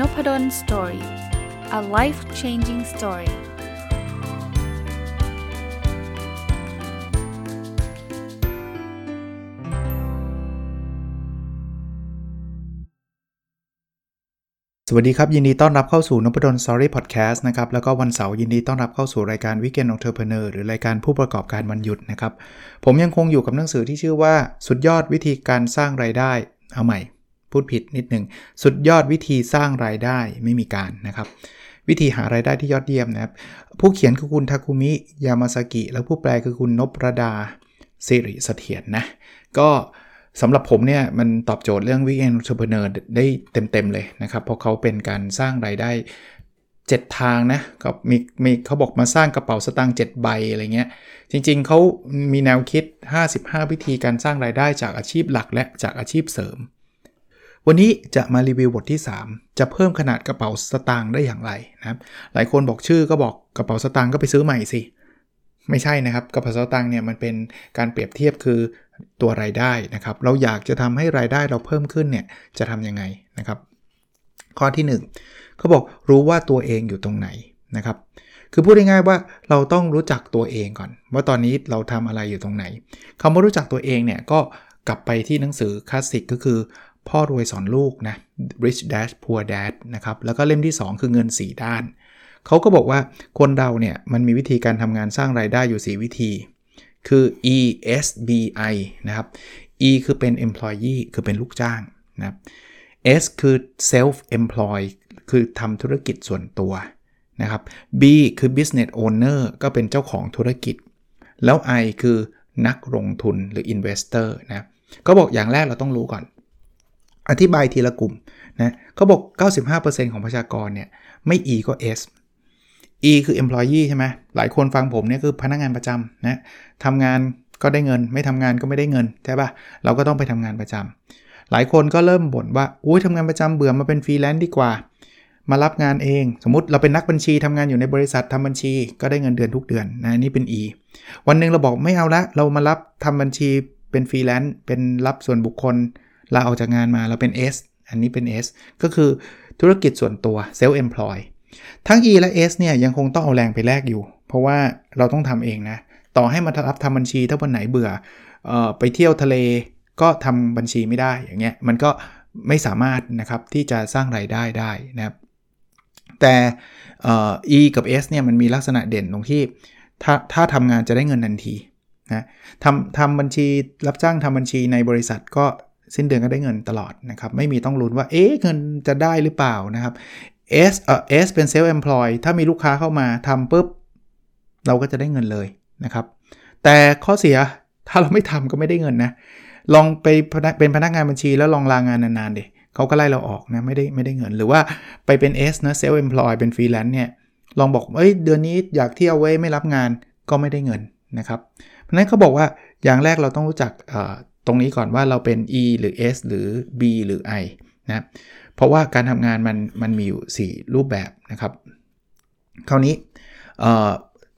นพด ล story a life changing story สวัสดีครับ ยินดีต้อนรับเข้าสู่นพดล story podcast นะครับ แล้วก็วันเสาร์ยินดีต้อนรับเข้าสู่รายการ weekend entrepreneur หรือรายการผู้ประกอบการวันหยุดนะครับ ผมยังคงอยู่กับหนังสือที่ชื่อว่า สุดยอดวิธีการสร้างรายได้ เอาใหม่ พูดผิดนิดหนึ่งสุดยอดวิธีสร้างรายได้ไม่มีการนะครับ วิธีหารายได้ที่ยอดเยี่ยมนะครับ ผู้เขียนคือคุณทาคุมิยามาซากิแล้วผู้แปลคือคุณนบรดาสิริเสถียรนนะก็สำหรับผมเนี่ย มันตอบโจทย์เรื่องวิกเอนทรเ p เนอร์ได้เต็ม ๆ เลยนะครับ เพราะเขาเป็นการสร้างรายได้ 7 ทางนะก็มีมีเขาบอกมาสร้างกระเป๋าสตางค์7ใบอะไรเงี้ย จริง ๆ เขามีแนวคิด 55 วิธีการสร้างรายได้จากอาชีพหลักและจากอาชีพเสริม วันนี้จะมารีวิวบทที่ 3 จะเพิ่มขนาดกระเป๋าสตางค์ได้อย่างไรนะครับหลายคนบอกชื่อก็บอกกระเป๋าสตางค์ก็ไปซื้อใหม่สิ ไม่ใช่นะครับกระเป๋าสตางค์เนี่ยมันเป็นการเปรียบเทียบคือตัวรายได้นะครับ เราอยากจะทำให้รายได้เราเพิ่มขึ้นเนี่ยจะทำยังไงนะครับ ข้อที่ 1เขาบอกรู้ว่าตัวเองอยู่ตรงไหนนะครับคือพูดง่ายๆว่าเราต้องรู้จักตัวเองก่อน ว่าตอนนี้เราทำอะไรอยู่ตรงไหนคำว่ารู้จักตัวเองเนี่ยก็กลับไปที่หนังสือคลาสสิกก็คือ พ่อรวยสอนลูกนะ Rich Dad Poor Dad นะครับ แล้วก็เล่มที่ 2 คือเงิน 4 ด้าน เขาก็บอกว่าคนเราเนี่ยมันมีวิธีการทำงานสร้างรายได้อยู่ 4 วิธี คือ E S B I นะครับ E คือเป็น employee คือเป็นลูกจ้างนะครับ S คือ self employ คือทำธุรกิจส่วนตัวนะครับ B คือ business owner ก็เป็นเจ้าของธุรกิจ แล้ว I คือนักลงทุนหรือ investor นะ ก็บอกอย่างแรกเราต้องรู้ก่อน อธิบายทีละกลุ่มนะเขาบอก 95%ของประชากรเนี่ยไม่ E ก็ S E คือ employee ใช่ไหมหลายคนฟังผมเนี่ยคือพนักงานประจำนะทำงานก็ได้เงิน ไม่ทำงานก็ไม่ได้เงินใช่ปะเราก็ต้องไปทำงานประจำหลายคนก็เริ่มบ่นว่าอุ้ยทำงานประจำเบื่อมาเป็นฟรีแลนซ์ดีกว่า มารับงานเอง สมมติเราเป็นนักบัญชีทำงานอยู่ในบริษัททำบัญชี ก็ได้เงินเดือนทุกเดือนนะนี่เป็น E วันหนึ่งเราบอกไม่เอาละเรามารับทำบัญชีเป็นฟรีแลนซ์เป็นรับส่วนบุคคล ลาออกจากงานมาเราเป็น S อันนี้เป็น S ก็คือธุรกิจส่วนตัว self employ ทั้ง E และ S เนี่ยยังคงต้องเอาแรงไปแลกอยู่ เพราะว่าเราต้องทำเองนะ ต่อให้มารับทำบัญชีถ้าวันไหนเบื่อออไปเที่ยวทะเลก็ทำบัญชีไม่ได้อย่างเงี้ยมันก็ไม่สามารถนะครับที่จะสร้างไรายได้ได้นะครับ แต่ E กับ S เนี่ยมันมีลักษณะเด่นตรงที่ ถ้าถ้าทำงานจะได้เงินทันทีนะทำทำบัญชีรับจ้างทำบัญชีในบริษัทก็ สิ้นเดือนก็ได้เงินตลอดนะครับ ไม่มีต้องลุ้นว่า เอ๊ะ เงินจะได้หรือเปล่านะครับ S เอ่อ S เป็น self employ ถ้ามีลูกค้าเข้ามาทำปุ๊บ เราก็จะได้เงินเลยนะครับ แต่ข้อเสียถ้าเราไม่ทำก็ไม่ได้เงินนะ ลองไปเป็นพนักงานบัญชีแล้วลองลางานนานๆดิเขาก็ไล่เราออกนะ ไม่ได้ไม่ได้เงิน หรือว่าไปเป็น S นะ self employ เป็นฟรีแลนซ์เนี่ย ลองบอก เอ้ย เดือนนี้อยากเที่ยวเว้ยไม่รับงานก็ไม่ได้เงินนะครับ เพราะนั้นเขาบอกว่าอย่างแรกเราต้องรู้จัก ตรงนี้ก่อนว่าเราเป็น E หรือ S หรือ B หรือ I นะเพราะว่าการทำงานมันมันมีอยู่ 4 รูปแบบนะครับ คราวนี้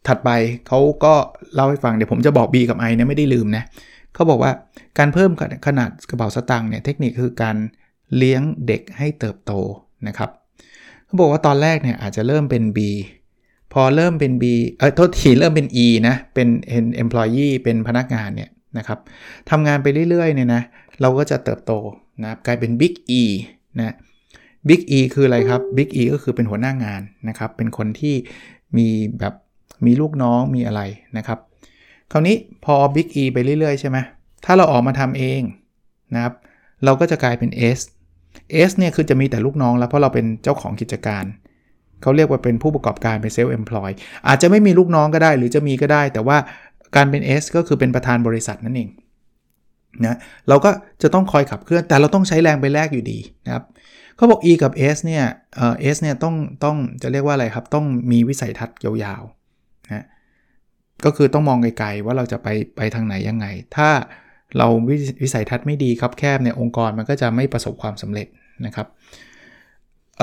ถัดไปเขาก็เล่าให้ฟังเดี๋ยวผมจะบอก B กับ I นะไม่ได้ลืมนะเขาบอกว่าการเพิ่มขนาดกระเป๋าสตางค์เนี่ยเทคนิคคือการเลี้ยงเด็กให้เติบโตนะครับเขาบอกว่าตอนแรกเนี่ยอาจจะเริ่มเป็น B พอเริ่มเป็น B เออโทษทีเริ่มเป็น E นะเป็น employee เป็นพนักงานเนี่ย นะครับทำงานไปเรื่อยๆเนี่ยนะเราก็จะเติบโตนะกลายเป็น Big E นะ Big E คืออะไรครับ Big E ก็คือเป็นหัวหน้างานนะครับ เป็นคนที่มีแบบมีลูกน้องมีอะไรนะครับ คราวนี้พอ Big E ไปเรื่อยๆ ใช่ไหมถ้าเราออกมาทำเองนะครับ เราก็จะกลายเป็น S S เนี่ยคือจะมีแต่ลูกน้องแล้วเพราะเราเป็นเจ้าของกิจการ เขาเรียกว่าเป็นผู้ประกอบการเป็นเซลล์เอ็มพลอยอาจจะไม่มีลูกน้องก็ได้ หรือจะมีก็ได้ แต่ว่า การเป็น S ก็คือเป็นประธานบริษัทนั่นเองนะเราก็จะต้องคอยขับเคลื่อนแต่เราต้องใช้แรงไปแลกอยู่ดีนะครับเขาบอก E กับ S เนี่ยเอ่อเนี่ยต้องต้องจะเรียกว่าอะไรครับ ต้องมีวิสัยทัศน์ยาวๆนะก็คือต้องมองไกลๆว่าเราจะไปไปทางไหนยังไง ถ้าเราวิสัยทัศน์ไม่ดีครับแคบเนี่ยองค์กรมันก็จะไม่ประสบความสำเร็จนะครับเ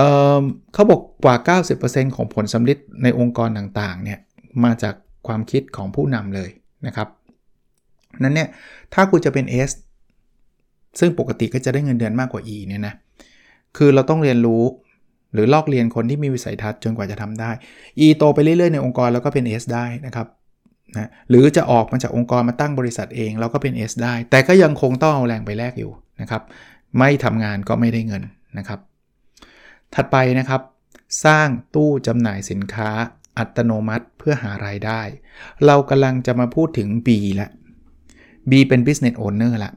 เขาบอกกว่า 90%ของผลสำเร็จในองค์กรต่างๆเนี่ยมาจาก ความคิดของผู้นำเลยนะครับนั้นเนี่ยถ้าคุณจะเป็น S ซึ่งปกติก็จะได้เงินเดือนมากกว่า E เนี่ยนะคือเราต้องเรียนรู้หรือลอกเรียนคนที่มีวิสัยทัศน์จนกว่าจะทำได้ E โตไปเรื่อยๆในองค์กรแล้วก็เป็น S ได้นะครับนะหรือจะออกมาจากองค์กรมาตั้งบริษัทเองเราก็เป็น S ได้ แต่ก็ยังคงต้องเอาแรงไปแลกอยู่นะครับ ไม่ทำงานก็ไม่ได้เงินนะครับ ถัดไปนะครับ สร้างตู้จำหน่ายสินค้า อัตโนมัติเพื่อหารายได้ เรากำลังจะมาพูดถึง B ละ B เป็น business owner ละ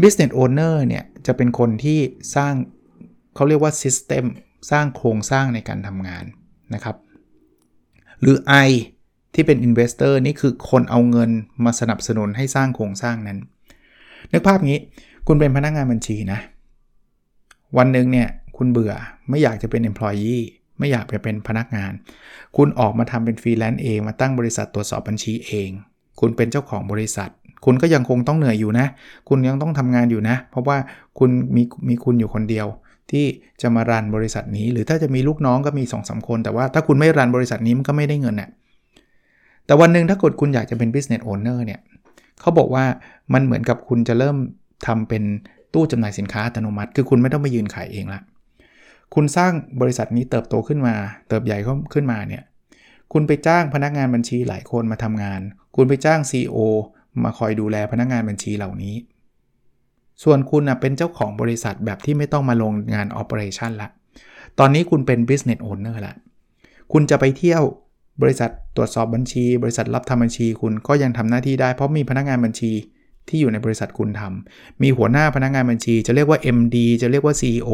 business owner เนี่ยจะเป็นคนที่สร้างเขาเรียกว่า system สร้างโครงสร้างในการทำงานนะครับ หรือ I ที่เป็น investor นี่คือคนเอาเงินมาสนับสนุนให้สร้างโครงสร้างนั้น นึกภาพงี้ คุณเป็นพนักงานบัญชีนะ วันหนึ่งเนี่ยคุณเบื่อไม่อยากจะเป็น employee ไม่อยากจะเป็นพนักงาน คุณออกมาทำเป็นฟรีแลนซ์เองมาตั้งบริษัทตรวจสอบบัญชีเอง คุณเป็นเจ้าของบริษัท คุณก็ยังคงต้องเหนื่อยอยู่นะ คุณยังต้องทำงานอยู่นะ เพราะว่าคุณมีมีคุณอยู่คนเดียว ที่จะมา run บริษัทนี้ หรือถ้าจะมีลูกน้องก็มี 2 สองคน แต่ว่าถ้าคุณไม่ run บริษัทนี้มันก็ไม่ได้เงินน่ะแต่วันหนึ่งถ้ากดคุณอยากจะเป็น business owner เนี่ยเขาบอกว่ามันเหมือนกับคุณจะเริ่มทำเป็นตู้จำหน่ายสินค้าอัตโนมัติ คือคุณไม่ต้องไปยืนขายเองละ คุณสร้างบริษัทนี้เติบโตขึ้นมา เติบใหญ่ขึ้นมาเนี่ย คุณไปจ้างพนักงานบัญชีหลายคนมาทำงาน คุณไปจ้าง CEO มาคอยดูแลพนักงานบัญชีเหล่านี้ ส่วนคุณเป็นเจ้าของบริษัทแบบที่ไม่ต้องมาลงงาน operation ละ ตอนนี้คุณเป็น business owner ละ คุณจะไปเที่ยวบริษัทตรวจสอบบัญชี บริษัทรับทำบัญชี คุณก็ยังทำหน้าที่ได้เพราะมีพนักงานบัญชี ที่อยู่ในบริษัทคุณทำมีหัวหน้าพนักงานบัญชี จะเรียกว่า MD จะเรียกว่า CEO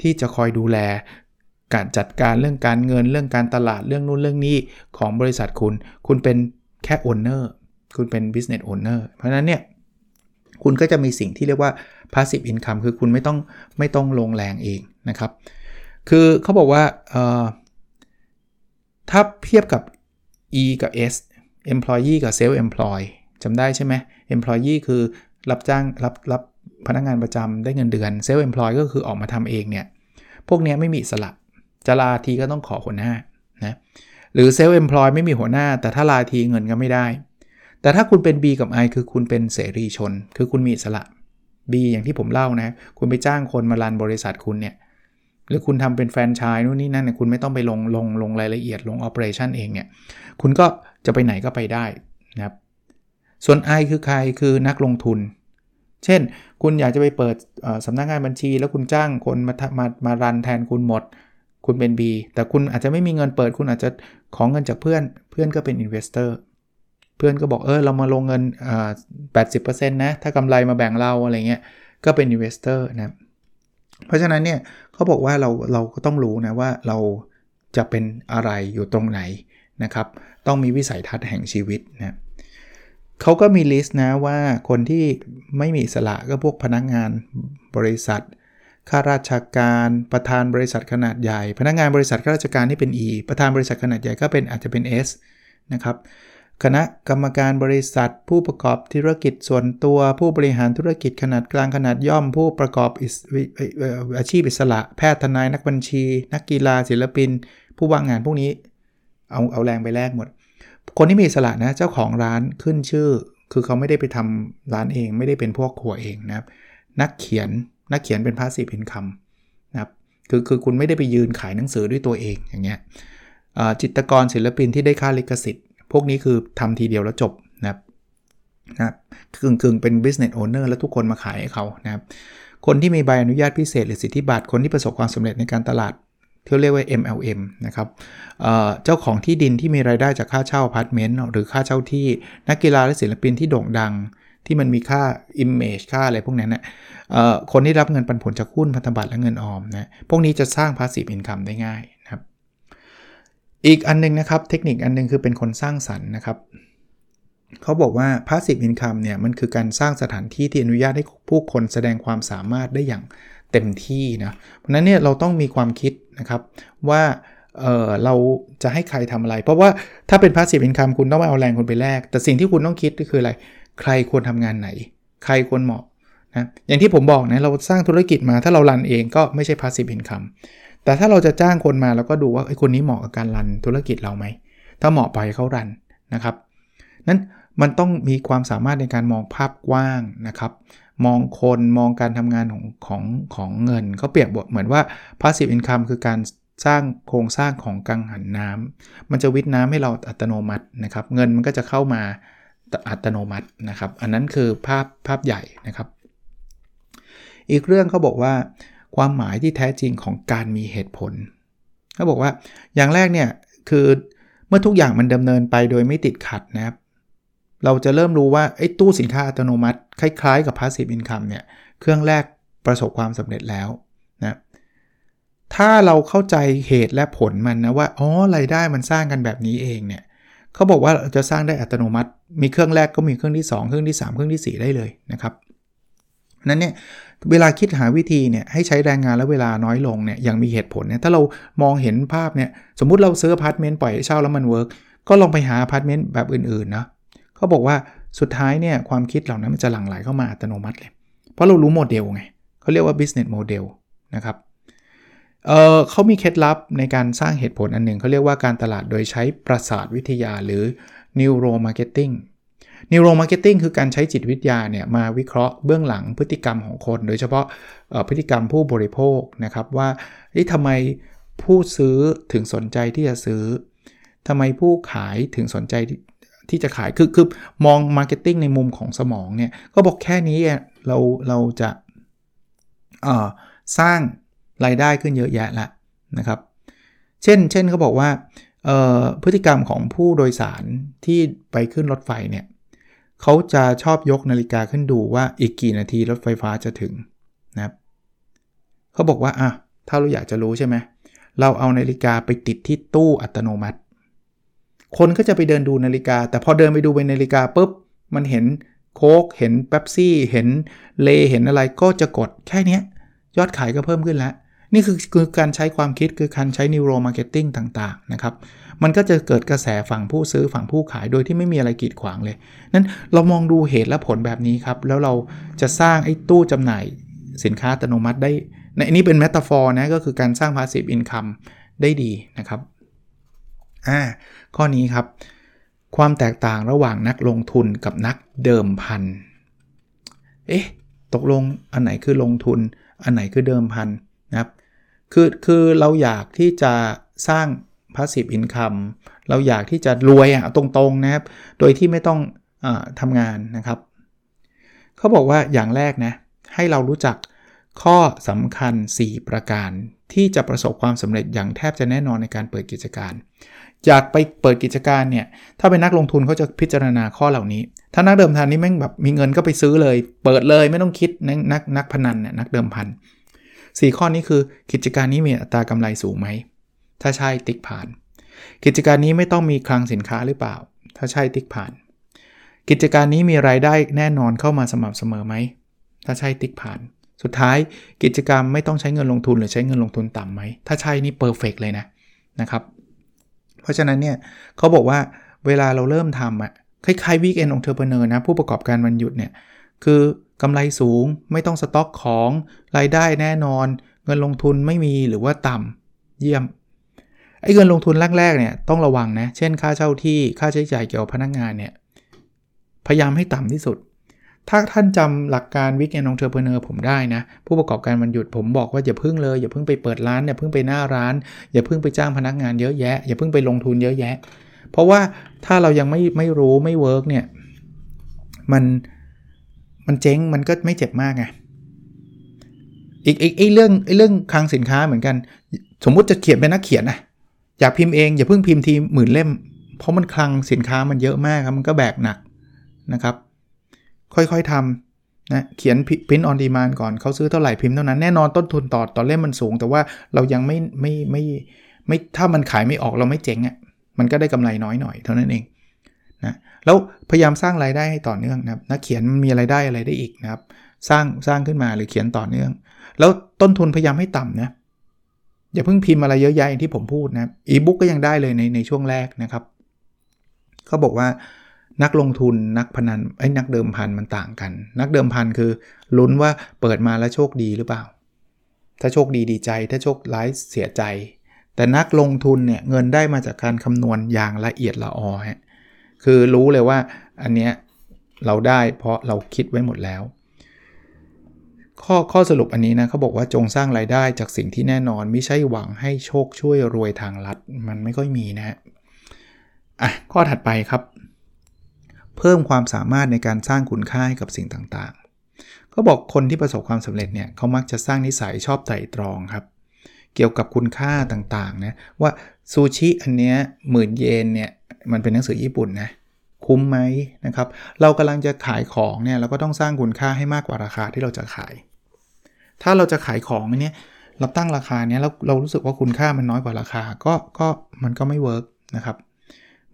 ที่จะคอยดูแล การจัดการเรื่องการเงินเรื่องการตลาดเรื่องนู้นเรื่องนี้ของบริษัทคุณ คุณเป็นแค่ owner คุณเป็น business owner เพราะนั้นเนี่ยคุณก็จะมีสิ่งที่เรียกว่า passive income คือคุณไม่ต้องไม่ต้องลงแรงเองนะครับ คือเขาบอกว่าถ้าเทียบกับ E กับ S employee กับ self employ จำได้ใช่ไหม employee คือรับจ้างรับรับพนักงานประจำได้เงินเดือน self employ ก็คือออกมาทำเองเนี่ย พวกนี้ไม่มีสละจะลาทีก็ต้องขอหัวหน้านะหรือ self employ ไม่มีหัวหน้า แต่ถ้าลาทีเงินก็ไม่ได้ แต่ถ้าคุณเป็น B กับ I คือคุณเป็นเสรีชน คือคุณมีสละ B อย่างที่ผมเล่านะ คุณไปจ้างคนมา run บริษัทคุณเนี่ยหรือคุณทำเป็นแฟรนไชส์นู่นนี่นั่นเนี่ยคุณไม่ต้องไปลงลงลงรายละเอียดลงออ p e r a t i o n เองเนี่ยคุณก็จะไปไหนก็ไปได้นะครับ ส่วน I คือใครคือนักลงทุน เช่น คุณอยากจะไปเปิดสำนักงานบัญชี แล้วคุณจ้างคนมามามา run แทนคุณหมด คุณเป็น B แต่คุณอาจจะไม่มีเงินเปิด คุณอาจจะขอเงินจากเพื่อน เพื่อนก็เป็น investorเพื่อนก็บอกเออเรามาลงเงินแปดสิบเปอร์เซ็นต์นะ ถ้ากำไรมาแบ่งเราอะไรเงี้ย ก็เป็น investor นะเพราะฉะนั้นเนี่ยเขาบอกว่าเราเราก็ต้องรู้นะว่าเราจะเป็นอะไรอยู่ตรงไหนนะครับ ต้องมีวิสัยทัศน์แห่งชีวิตนะ เขาก็มี list นะว่าคนที่ไม่มีอิสระก็พวกพนักงานบริษัทข้าราชการประธานบริษัทขนาดใหญ่ พนักงานบริษัทข้าราชการที่เป็น E ประธานบริษัทขนาดใหญ่ก็เป็นอาจจะเป็น S นะครับคณะกรรมการบริษัท ผู้ประกอบธุรกิจส่วนตัวผู้บริหารธุรกิจขนาดกลางขนาดย่อม ผู้ประกอบอาชีพอิสระ แพทย์ทนายนักบัญชี นักกีฬาศิลปิน ผู้ว่างงานพวกนี้ เอาเอาแรงไปแลกหมด คนที่มีอิสระนะเจ้าของร้านขึ้นชื่อ คือเขาไม่ได้ไปทำร้านเอง ไม่ได้เป็นพ่อครัวเองนะครับ นักเขียนนักเขียนเป็น passive income นะครับคือคือคุณไม่ได้ไปยืนขายหนังสือด้วยตัวเองอย่างเงี้ยจิตรกรศิลปินที่ได้ค่าลิขสิทธิ์ พวกนี้คือทำทีเดียวแล้วจบนะครับนะกึ่งกึ่งเป็น business owner แล้วทุกคนมาขายให้เขานะครับคนที่มีใบอนุญาตพิเศษหรือสิทธิบัตรคนที่ประสบความสำเร็จในการตลาด ที่เรียกว่า MLM นะครับเจ้าของที่ดินที่มีรายได้จากค่าเช่าอพาร์ตเมนต์หรือค่าเช่าที่นักกีฬาและศิลปินที่โด่งดัง ที่มันมีค่า Image ค่าอะไรพวกนั้นนะคนที่รับเงินปันผลจากหุ้นพันธบัตรและเงินออมนะพวกนี้จะสร้าง Passive Income ได้ง่ายนะครับ อีกอันนึงนะครับเทคนิคอันนึงคือเป็นคนสร้างสรรค์นะครับเขาบอกว่า Passive Income เนี่ยมันคือการสร้างสถานที่ที่อนุญาตให้ผู้คนแสดงความสามารถได้อย่าง เต็มที่นะเพราะนั้นเนี่ยเราต้องมีความคิดนะครับว่าเออเราจะให้ใครทำอะไร เพราะว่าถ้าเป็น passive income คุณต้องไปเอาแรงคนไปแลกแต่สิ่งที่คุณต้องคิดก็คืออะไร ใครควรทำงานไหน ใครควรเหมาะนะอย่างที่ผมบอกนะเราสร้างธุรกิจมาถ้าเรารันเองก็ไม่ใช่ passive income แต่ถ้าเราจะจ้างคนมาเราก็ดูว่าไอ้คนนี้เหมาะกับการรันธุรกิจเราไหมถ้าเหมาะไปเขารันนะครับนั้นมันต้องมีความสามารถในการมองภาพกว้างนะครับ มองคนมองการทำงานของของของเงินเขาเปรียบเหมือนว่า passive income คือการสร้างโครงสร้างของกังหันน้ำมันจะวิทน้ำให้เราอัตโนมัตินะครับ เงินมันก็จะเข้ามาอัตโนมัตินะครับ อันนั้นคือภาพภาพใหญ่นะครับ อีกเรื่องเขาบอกว่า ความหมายที่แท้จริงของการมีเหตุผลเขาบอกว่าอย่างแรกเนี่ยคือเมื่อทุกอย่างมันดำเนินไปโดยไม่ติดขัดนะครับ เราจะเริ่มรู้ว่าไอ้ตู้สินค้าอัตโนมัติ คล้ายๆกับ passive income เนี่ย เครื่องแรกประสบความสำเร็จแล้วนะถ้าเราเข้าใจเหตุและผลมันนะว่าอ๋อรายได้มันสร้างกันแบบนี้เองเนี่ยเขาบอกว่าจะสร้างได้อัตโนมัติ มีเครื่องแรกก็มีเครื่องที่ 2 เครื่องที่ 3 เครื่องที่ 4 ได้เลยนะครับนั้นเนี่ยเวลาคิดหาวิธีเนี่ยให้ใช้แรงงานและเวลาน้อยลงเนี่ยอย่างมีเหตุผลเนี่ยถ้าเรามองเห็นภาพเนี่ยสมมุติเราซื้ออพาร์ตเมนต์ปล่อยเช่าแล้วมัน work ก็ลองไปหาอพาร์ตเมนต์แบบอื่นๆนะ เขาบอกว่าสุดท้ายเนี่ยความคิดเหล่านั้นมันจะหลั่งไหลเข้ามาอัตโนมัติเลย เพราะเรารู้โมเดลไงเขาเรียกว่า business model นะครับเขามีเคล็ดลับในการสร้างเหตุผลอันหนึ่งเขาเรียกว่าการตลาดโดยใช้ประสาทวิทยาหรือ neuro marketing neuro marketing คือการใช้จิตวิทยาเนี่ยมาวิเคราะห์เบื้องหลังพฤติกรรมของคน โดยเฉพาะพฤติกรรมผู้บริโภคนะครับว่าทำไมผู้ซื้อถึงสนใจที่จะซื้อทำไมผู้ขายถึงสนใจ ที่จะขายคือคือมอง marketing ในมุมของสมองเนี่ยก็บอกแค่นี้เราเราจะสร้างรายได้ขึ้นเยอะแยะละนะครับ เช่นเช่นเขาบอกว่าพฤติกรรมของผู้โดยสารที่ไปขึ้นรถไฟเนี่ยเขาจะชอบยกนาฬิกาขึ้นดูว่าอีกกี่นาทีรถไฟฟ้าจะถึงนะครับเขาบอกว่าอะถ้าเราอยากจะรู้ใช่ไหมเราเอานาฬิกาไปติดที่ตู้อัตโนมัติ คนก็จะไปเดินดูนาฬิกา แต่พอเดินไปดูไปนาฬิกาปุ๊บ มันเห็นโค้กเห็นเป๊ปซี่ เห็นเลเห็นอะไรก็จะกดแค่นี้ยอดขายก็เพิ่มขึ้นแล้ว นี่คือคือการใช้ความคิดคือการใช้ neuro marketing ต่างๆนะครับ มันก็จะเกิดกระแสฝั่งผู้ซื้อฝั่งผู้ขายโดยที่ไม่มีอะไรกีดขวางเลย นั้นเรามองดูเหตุและผลแบบนี้ครับ แล้วเราจะสร้างไอ้ตู้จำหน่ายสินค้าอัตโนมัติได้ในนี้เป็น metaphor นะก็คือการสร้าง passive income ได้ดีนะครับอ่า ข้อนี้ครับ ความแตกต่างระหว่างนักลงทุนกับนักเดิมพัน เอ๊ะ ตกลงอันไหนคือลงทุน อันไหนคือเดิมพันนะครับคือคือเราอยากที่จะสร้าง passive income เราอยากที่จะรวยอะตรงๆนะครับ โดยที่ไม่ต้องอทำงานนะครับ เขาบอกว่าอย่างแรกนะ ให้เรารู้จักข้อสำคัญ 4 ประการที่จะประสบความสำเร็จอย่างแทบจะแน่นอนในการเปิดกิจการ อยากไปเปิดกิจการเนี่ย ถ้าเป็นนักลงทุนเขาจะพิจารณาข้อเหล่านี้ ถ้านักเดิมพันนี่แม่งแบบมีเงินก็ไปซื้อเลย เปิดเลยไม่ต้องคิดนักนักนักพนันเนี่ยนักเดิมพันสี่ข้อนี้คือกิจการนี้มีอัตรากำไรสูงไหม ถ้าใช่ติ๊กผ่าน กิจการนี้ไม่ต้องมีคลังสินค้าหรือเปล่า ถ้าใช่ติ๊กผ่าน กิจการนี้มีรายได้แน่นอนเข้ามาสม่ำเสมอไหม ถ้าใช่ติ๊กผ่าน สุดท้ายกิจกรรมไม่ต้องใช้เงินลงทุนหรือใช้เงินลงทุนต่ำไหม ถ้าใช่นี่เพอร์เฟกเลยนะนะครับ เพราะฉะนั้นเนี่ยเขาบอกว่าเวลาเราเริ่มทำอะคล้ายๆ weekend entrepreneur นะผู้ประกอบการวันหยุดเนี่ยคือกำไรสูงไม่ต้องสต็อกของรายได้แน่นอน เงินลงทุนไม่มีหรือว่าต่ำเยี่ยมไอ้เงินลงทุนแรกๆเนี่ยต้องระวังนะ เช่นค่าเช่าที่ค่าใช้จ่ายเกี่ยวกับพนักงานเนี่ยพยายามให้ต่ำที่สุด ถ้าท่านจำหลักการ weekend entrepreneur ผมได้นะ ผู้ประกอบการวันหยุดผมบอกว่าอย่าพึ่งเลย อย่าพึ่งไปเปิดร้านอย่าพึ่งไปหน้าร้าน อย่าพึ่งไปจ้างพนักงานเยอะแยะ อย่าพึ่งไปลงทุนเยอะแยะ เพราะว่าถ้าเรายังไม่ไม่รู้ไม่ work เนี่ยมันมันเจ๊งมันก็ไม่เจ็บมากไงอีกอีกไอ้เรื่องไอ้เรื่องคลังสินค้าเหมือนกัน สมมุติจะเขียนเป็นนักเขียนนะอยากพิมพ์เองอย่าเพิ่งพิมพ์ทีหมื่นเล่ม เพราะมันคลังสินค้ามันเยอะมากครับมันก็แบกหนักนะครับ ค่อยๆทำนะเขียนพิมพ์ออนดีมานก่อนเขาซื้อเท่าไหร่พิมพ์เท่านั้นแน่นอนต้นทุนต่อต่อเล่มมันสูง แต่ว่าเรายังไม่ไม่ไม่ไม่ถ้ามันขายไม่ออกเราไม่เจ๊งอะ่ะมันก็ได้กำไรน้อยหน่อยเท่านั้นเองนะแล้วพยายามสร้างรายได้ให้ต่อเนื่องนะครับนักเขียนมันมีรายได้อะไรได้อีกนะครับ สร้างสร้างขึ้นมาหรือเขียนต่อเนื่อง แล้วต้นทุนพยายามให้ต่ำนะอย่าเพิ่งพิมพ์อะไรเยอะแยะอย่างที่ผมพูดนะอีบุ๊กก็ยังได้เลยในในช่วงแรกนะครับเขาบอกว่า นักลงทุนนักพนันไอ้นักเดิมพันมันต่างกัน นักเดิมพันคือลุ้นว่าเปิดมาแล้วโชคดีหรือเปล่า ถ้าโชคดีดีใจ ถ้าโชคร้ายเสียใจ แต่นักลงทุนเนี่ยเงินได้มาจากการคำนวณอย่างละเอียดละออฮะคือรู้เลยว่าอันเนี้ยเราได้เพราะเราคิดไว้หมดแล้ว ข้อข้อสรุปอันนี้นะเขาบอกว่าจงสร้างรายได้จากสิ่งที่แน่นอน ไม่ใช่หวังให้โชคช่วยรวยทางลัด มันไม่ค่อยมีนะฮะอะข้อถัดไปครับ เพิ่มความสามารถในการสร้างคุณค่าให้กับสิ่งต่างๆเขาบอกคนที่ประสบความสำเร็จเนี่ยเขามักจะสร้างนิสัยชอบไตร่ตรองครับ เกี่ยวกับคุณค่าต่างๆนะว่าซูชิอันเนี้ยหมื่นเยนเนี่ยมันเป็นหนังสือญี่ปุ่นนะคุ้มไหมนะครับ เรากำลังจะขายของเนี่ยเราก็ต้องสร้างคุณค่าให้มากกว่าราคาที่เราจะขาย ถ้าเราจะขายของอันนี้เราตั้งราคาเนี้ยแล้วเรารู้สึกว่าคุณค่ามันน้อยกว่าราคา ก็ก็มันก็ไม่ work นะครับ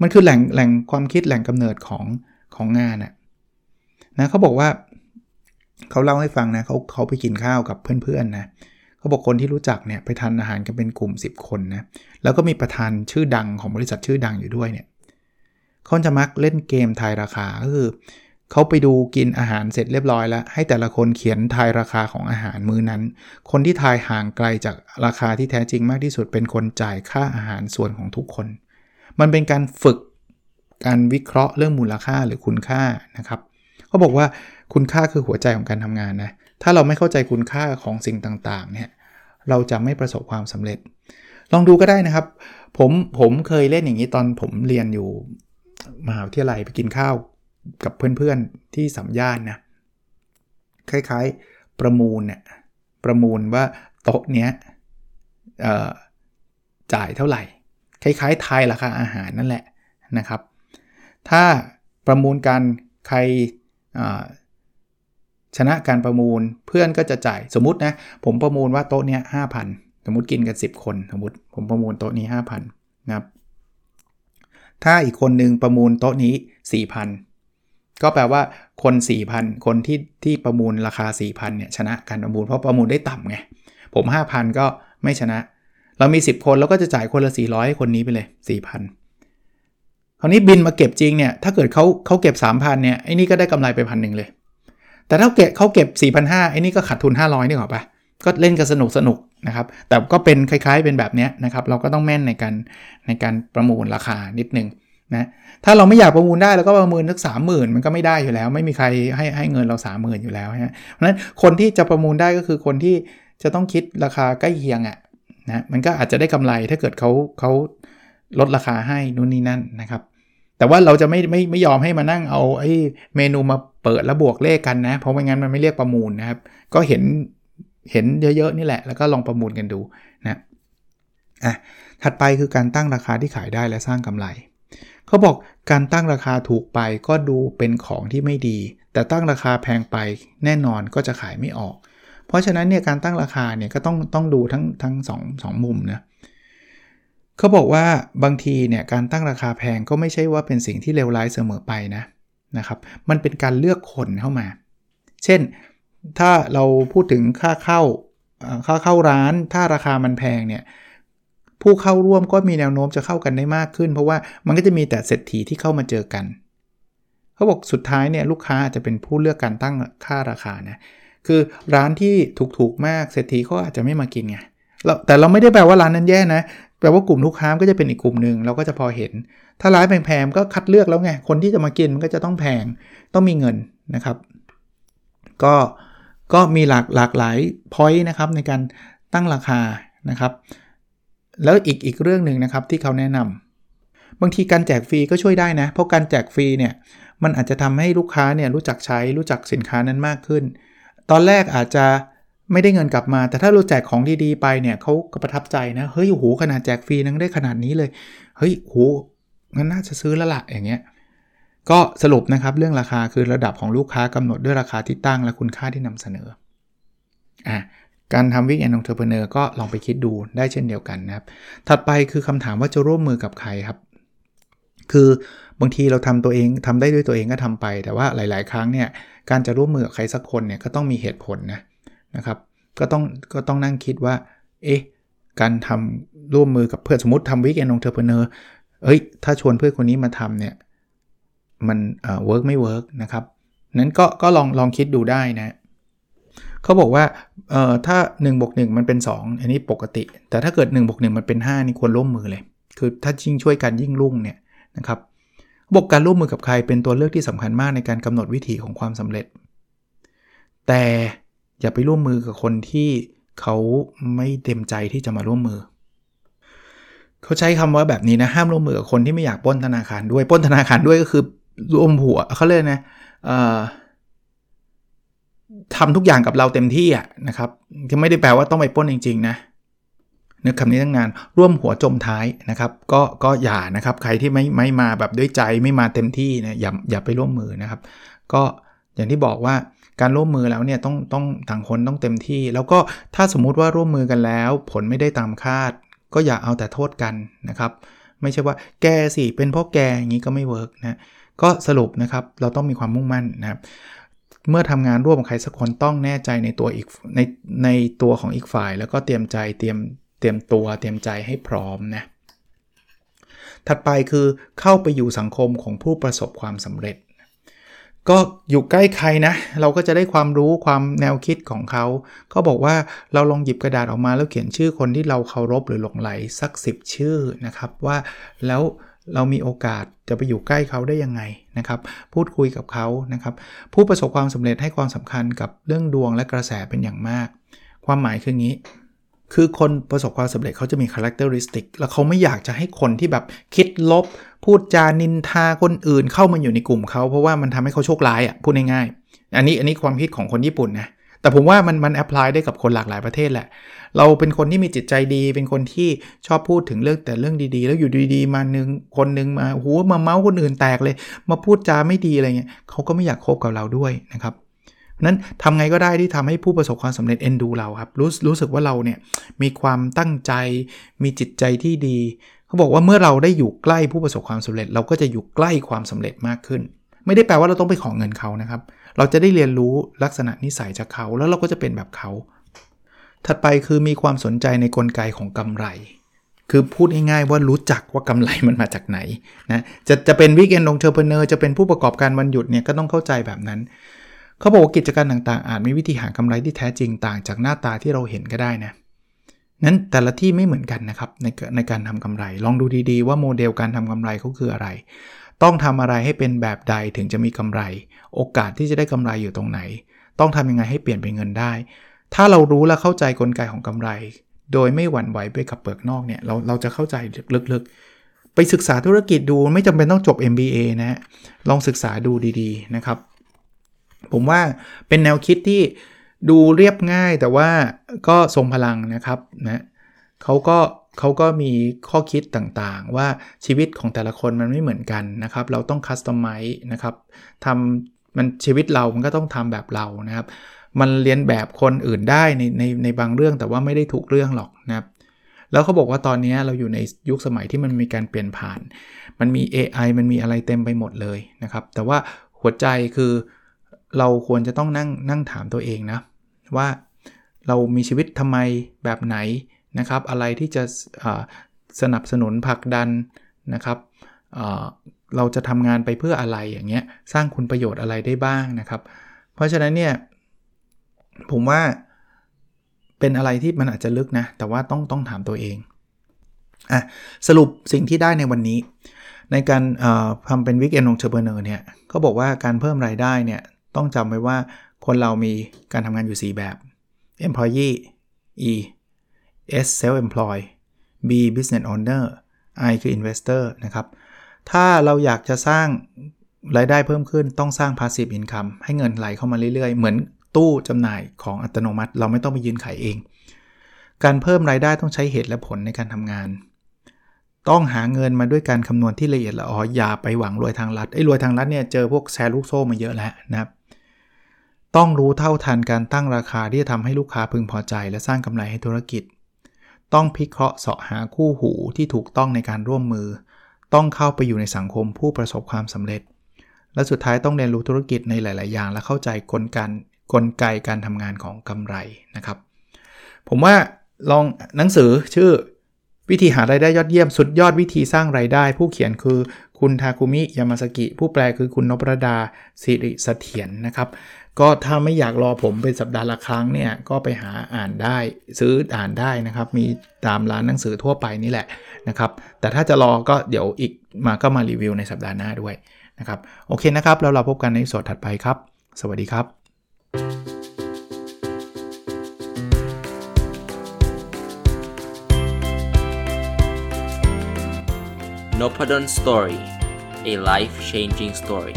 มันคือแหล่งแหล่งความคิดแหล่งกำเนิดของ ของงานน่ะนะเขาบอกว่าเขาเล่าให้ฟังนะเขาเขาไปกินข้าวกับเพื่อนๆนะเขาบอกคนที่รู้จักเนี่ยไปทานอาหารกันเป็นกลุ่ม 10 คนนะแล้วก็มีประธานชื่อดังของบริษัทชื่อดังอยู่ด้วยเนี่ยเขาจะมักเล่นเกมทายราคาก็คือเขาไปดูกินอาหารเสร็จเรียบร้อยแล้ว ให้แต่ละคนเขียนทายราคาของอาหารมื้อนั้น คนที่ทายห่างไกลจากราคาที่แท้จริงมากที่สุดเป็นคนจ่ายค่าอาหารส่วนของทุกคน มันเป็นการฝึก การวิเคราะห์เรื่องมูลค่าหรือคุณค่านะครับเขาบอกว่าคุณค่าคือหัวใจของการทำงานนะถ้าเราไม่เข้าใจคุณค่าของสิ่งต่างๆเนี่ยเราจะไม่ประสบความสำเร็จ ลองดูก็ได้นะครับผมผมเคยเล่นอย่างนี้ตอนผมเรียนอยู่มหาวิทยาลัยไปกินข้าวกับเพื่อนๆที่สัมย่านนะคล้ายๆประมูลเนี่ยประมูลว่าโต๊ะเนี้ยจ่ายเท่าไหร่ คล้ายๆทายราคาอาหารนั่นแหละนะครับ ถ้าประมูลกันใครชนะการประมูลเพื่อนก็จะจ่ายสมมตินะผมประมูลว่าโต๊ะเนี้ยห้าพันสมมติกินกัน 10 คน สมมติผมประมูลโต๊ะนี้ 5,000นะครับถ้าอีกคนนึงประมูลโต๊ะนี้ 4,000 ก็แปลว่าคน 4,000 คนที่ที่ประมูลราคา 4,000เนี่ยชนะการประมูลเพราะประมูลได้ต่ำไงผม 5,000 ก็ไม่ชนะ เรามี 10 คนเราก็จะจ่ายคนละ 400ให้คนนี้ไปเลย 4,000ค ราวนี้บินมาเก็บจริงเนี่ยถ้าเกิดเขาเขาเก็บ 3,000เนี่ยไอ้นี่ก็ได้กำไรไปพันหนึ่งเลย แต่ถ้าเก็บเขาเก็บ 4,500ไอ้นี่ก็ขาดทุน 500นี่หรอปะก็เล่นกันสนุกสนุกนะครับ แต่ก็เป็นคล้ายๆเป็นแบบนี้นะครับ เราก็ต้องแม่นในการในการประมูลราคานิดนึงนะถ้าเราไม่อยากประมูลได้เราก็ประมูลสักสามหมื่นมันก็ไม่ได้อยู่แล้ว ไม่มีใครให้ให้เงินเราสามหมื่นอยู่แล้วฮะเพราะฉะนั้นคนที่จะประมูลได้ก็คือคนที่จะต้องคิดราคาใกล้เคียงอะ่ะนะมันก็อาจจะได้กำไรถ้าเกิดเขาเขาลดราคาให้นู่นนี่นั่นนะครับ แต่ว่าเราจะไม่ไม่ไม่ยอมให้มานั่งเอาไอ้เมนูมาเปิดแล้วบวกเลขกันนะ เพราะไม่งั้นมันไม่เรียกประมูลนะครับ ก็เห็นเห็นเยอะๆนี่แหละ แล้วก็ลองประมูลกันดูนะอะถัดไปคือการตั้งราคาที่ขายได้และสร้างกำไรเขาบอกการตั้งราคาถูกไปก็ดูเป็นของที่ไม่ดี แต่ตั้งราคาแพงไปแน่นอนก็จะขายไม่ออก เพราะฉะนั้นเนี่ยการตั้งราคาเนี่ยก็ต้องต้องดูทั้งทั้งสองสองมุมนะ เขาบอกว่าบางทีเนี่ยการตั้งราคาแพงก็ไม่ใช่ว่าเป็นสิ่งที่เลวร้ายเสมอไปนะนะครับ มันเป็นการเลือกคนเข้ามา เช่นถ้าเราพูดถึงค่าเข้าค่าเข้าร้าน ถ้าราคามันแพงเนี่ยผู้เข้าร่วมก็มีแนวโน้มจะเข้ากันได้มากขึ้น เพราะว่ามันก็จะมีแต่เศรษฐีที่เข้ามาเจอกันเขาบอกสุดท้ายเนี่ยลูกค้าจะเป็นผู้เลือกการตั้งค่าราคานะคือร้านที่ถูกๆมากเศรษฐีเขาอาจจะไม่มากินไงแต่เราไม่ได้แปลว่าร้านนั้นแย่นะ แปลว่ากลุ่มลูกค้าก็จะเป็นอีกกลุ่มหนึ่งเราก็จะพอเห็น ถ้าร้านแพงๆก็คัดเลือกแล้วไง คนที่จะมากินมันก็จะต้องแพง ต้องมีเงินนะครับ ก็ก็มีหลากหลากหลายพอยต์นะครับในการตั้งราคานะครับ แล้วอีกอีกเรื่องหนึ่งนะครับที่เขาแนะนำบางทีการแจกฟรีก็ช่วยได้นะ เพราะการแจกฟรีเนี่ยมันอาจจะทำให้ลูกค้าเนี่ยรู้จักใช้รู้จักสินค้านั้นมากขึ้น ตอนแรกอาจจะ ไม่ได้เงินกลับมา แต่ถ้าเราแจกของดีๆไปเนี่ยเขาก็ประทับใจนะเฮ้ยโหขนาดแจกฟรีนังได้ขนาดนี้เลยเฮ้ยโหงั้นน่าจะซื้อแล้วละอย่างเงี้ยก็สรุปนะครับเรื่องราคาคือระดับของลูกค้ากำหนดด้วยราคาที่ตั้งและคุณค่าที่นำเสนออะการทำวิกแอนองเทอร์เพเนอร์ก็ลองไปคิดดูได้เช่นเดียวกันนะครับ ถัดไปคือคำถามว่าจะร่วมมือกับใครครับ คือบางทีเราทำตัวเองทำได้ด้วยตัวเองก็ทำไป แต่ว่าหลาย ๆ ครั้งเนี่ยการจะร่วมมือกับใครสักคนเนี่ยก็ต้องมีเหตุผลนะ นะครับ ก็ต้องก็ต้องนั่งคิดว่า เอ๊ะ การทำร่วมมือกับเพื่อนสมมติทำ weekend entrepreneur เอ้ย ถ้าชวนเพื่อนคนนี้มาทำเนี่ย มัน work ไม่ work นะครับ นั้นก็ก็ลองลองคิดดูได้นะเขาบอกว่าเอ่อถ้า1บวก1มันเป็น 2 อันนี้ปกติ แต่ถ้าเกิด1บวก1มันเป็น 5 นี่ควรร่วมมือเลย คือถ้ายิ่งช่วยกันยิ่งรุ่งเนี่ยนะครับบอกการร่วมมือกับใครเป็นตัวเลือกที่สำคัญมากในการกำหนดวิธีของความสำเร็จ แต่ อย่าไปร่วมมือกับคนที่เขาไม่เต็มใจที่จะมาร่วมมือ เขาใช้คำว่าแบบนี้นะห้ามร่วมมือกับคนที่ไม่อยากป้นธนาคารด้วยป้นธนาคารด้วยก็คือรวมหัวเขาเลยนะทำทุกอย่างกับเราเต็มที่อะนะครับก็ไม่ได้แปลว่าต้องไปป้นจริง ๆ นะนึกคำนี้ตั้งนานร่วมหัวจมท้ายนะครับ ก็ก็อย่านะครับใครที่ไม่ไม่มาแบบด้วยใจไม่มาเต็มที่นะอย่าอย่าไปร่วมมือนะครับ ก็อย่างที่บอกว่า การร่วมมือแล้วเนี่ยต้องต้องต่างคนต้องเต็มที่ แล้วก็ถ้าสมมุติว่าร่วมมือกันแล้ว ผลไม่ได้ตามคาด ก็อย่าเอาแต่โทษกันนะครับ ไม่ใช่ว่าแกสิเป็นเพราะแกอย่างนี้ก็ไม่ work นะก็สรุปนะครับเราต้องมีความมุ่งมั่นนะครับเมื่อทำงานร่วมกับใครสักคนต้องแน่ใจในตัวอีกในในตัวของอีกฝ่าย แล้วก็เตรียมใจเตรียมเตรียมตัวเตรียมใจให้พร้อมนะถัดไปคือเข้าไปอยู่สังคมของผู้ประสบความสำเร็จ ก็อยู่ใกล้ใครนะ เราก็จะได้ความรู้ความแนวคิดของเขาเขาบอกว่าเราลองหยิบกระดาษออกมาแล้วเขียนชื่อคนที่เราเคารพหรือหลงไหลสัก 10 ชื่อนะครับ ว่าแล้วเรามีโอกาสจะไปอยู่ใกล้เขาได้ยังไงนะครับ พูดคุยกับเขานะครับ ผู้ประสบความสำเร็จให้ความสำคัญกับเรื่องดวงและกระแสเป็นอย่างมาก ความหมายคืองี้ คือคนประสบความสำเร็จเขาจะมีคุณลักษณะแล้วเขาไม่อยากจะให้คนที่แบบคิดลบ พูดจานินทาคนอื่นเข้ามาอยู่ในกลุ่มเขาเพราะว่ามันทำให้เขาโชคร้ายอะพูดง่ายๆอันนี้อันนี้ความคิดของคนญี่ปุ่นนะแต่ผมว่ามันมันแอพพลายได้กับคนหลากหลายประเทศแหละ เราเป็นคนที่มีจิตใจดี เป็นคนที่ชอบพูดถึงเรื่องแต่เรื่องดีๆ แล้วอยู่ดีๆ มาหนึ่งคนหนึ่งมาหัวมาเมาส์คนอื่นแตกเลย มาพูดจาไม่ดีอะไรเงี้ยเขาก็ไม่อยากคบกับเราด้วยนะครับ นั้นทำไงก็ได้ที่ทำให้ผู้ประสบความสำเร็จเอ็นดูเราครับรู้รู้สึกว่าเราเนี่ยมีความตั้งใจ มีจิตใจที่ดี เขาบอกว่าเมื่อเราได้อยู่ใกล้ผู้ประสบความสำเร็จ เราก็จะอยู่ใกล้ความสำเร็จมากขึ้น ไม่ได้แปลว่าเราต้องไปขอเงินเขานะครับ เราจะได้เรียนรู้ลักษณะนิสัยจากเขา แล้วเราก็จะเป็นแบบเขา ถัดไปคือมีความสนใจในกลไกของกำไรคือพูดง่ายๆว่ารู้จักว่ากำไรมันมาจากไหนนะจะจะเป็น weekend entrepreneur จะเป็นผู้ประกอบการวันหยุดเนี่ยก็ต้องเข้าใจแบบนั้น เขาบอกว่ากิจการต่างๆ อาจมีวิธีหากำไรที่แท้จริงต่างจากหน้าตาที่เราเห็นก็ได้นะนั้นแต่ละที่ไม่เหมือนกันนะครับในในการทำกำไร ลองดูดีๆ ว่าโมเดลการทำกำไรเขาคืออะไร ต้องทำอะไรให้เป็นแบบใดถึงจะมีกำไร โอกาสที่จะได้กำไรอยู่ตรงไหน ต้องทำยังไงให้เปลี่ยนเป็นเงินได้ ถ้าเรารู้และเข้าใจกลไกของกำไร โดยไม่หวั่นไหวไปกับเปลือกนอกเนี่ยเราเราจะเข้าใจลึกๆ ไปศึกษาธุรกิจดูไม่จำเป็นต้องจบ MBA นะลองศึกษาดูดีๆนะครับ ผมว่าเป็นแนวคิดที่ดูเรียบง่ายแต่ว่าก็ทรงพลังนะครับนะเขาก็เขาก็มีข้อคิดต่างๆ ว่าชีวิตของแต่ละคนมันไม่เหมือนกันนะครับ เราต้องคัสตอมไมซ์นะครับทำมันชีวิตเรามันก็ต้องทำแบบเรานะครับ มันเรียนแบบคนอื่นได้ในในในบางเรื่องแต่ว่าไม่ได้ถูกเรื่องหรอกนะครับแล้วเขาบอกว่าตอนนี้เราอยู่ในยุคสมัยที่มันมีการเปลี่ยนผ่าน มันมี AI มันมีอะไรเต็มไปหมดเลยนะครับ แต่ว่าหัวใจคือ เราควรจะต้องนั่งนั่งถามตัวเองนะ ว่าเรามีชีวิตทำไมแบบไหนนะครับ อะไรที่จะสนับสนุนผลักดันนะครับเราจะทำงานไปเพื่ออะไรอย่างเงี้ยสร้างคุณประโยชน์อะไรได้บ้างนะครับ เพราะฉะนั้นเนี่ยผมว่าเป็นอะไรที่มันอาจจะลึกนะ แต่ว่าต้องต้องถามตัวเองอะสรุปสิ่งที่ได้ในวันนี้ ในการทำเป็น weekend entrepreneur เนี่ยเขาบอกว่าการเพิ่มรายได้เนี่ย ต้องจำไว้ว่าคนเรามีการทำงานอยู่ 4 แบบ employee E S self employed B business owner I คือ investor นะครับ ถ้าเราอยากจะสร้างรายได้เพิ่มขึ้นต้องสร้าง passive income ให้เงินไหลเข้ามาเรื่อยๆ เหมือนตู้จำหน่ายของอัตโนมัติ เราไม่ต้องไปยืนขายเอง การเพิ่มรายได้ต้องใช้เหตุและผลในการทำงาน ต้องหาเงินมาด้วยการคำนวณที่ละเอียดละอออย่าไปหวังรวยทางลัดไอ้รวยทางลัดเนี่ยเจอพวกแชร์ลูกโซ่มาเยอะแล้วนะครับ ต้องรู้เท่าทันการตั้งราคาที่จะทำให้ลูกค้าพึงพอใจ และสร้างกำไรให้ธุรกิจ ต้องพิเคราะห์เสาะหาคู่หูที่ถูกต้องในการร่วมมือ ต้องเข้าไปอยู่ในสังคมผู้ประสบความสำเร็จ และสุดท้ายต้องเรียนรู้ธุรกิจในหลาย ๆ อย่าง และเข้าใจกลการกลไกการทำงานของกำไรนะครับ ผมว่าลองหนังสือชื่อวิธีหารายได้ยอดเยี่ยม สุดยอดวิธีสร้างรายได้ ผู้เขียนคือคุณทาคุมิยามาสกิ ผู้แปลคือคุณนพรดาสิริสเถียรนนะครับ ก็ถ้าไม่อยากรอผมเป็นสัปดาห์ละครั้งเนี่ยก็ไปหาอ่านได้ซื้ออ่านได้นะครับ มีตามร้านหนังสือทั่วไปนี่แหละนะครับ แต่ถ้าจะรอก็เดี๋ยวอีกมาก็มารีวิวในสัปดาห์หน้าด้วยนะครับ โอเคนะครับ แล้วเราพบกันในสดถัดไปครับ สวัสดีครับ n o p a d o n Story a life changing story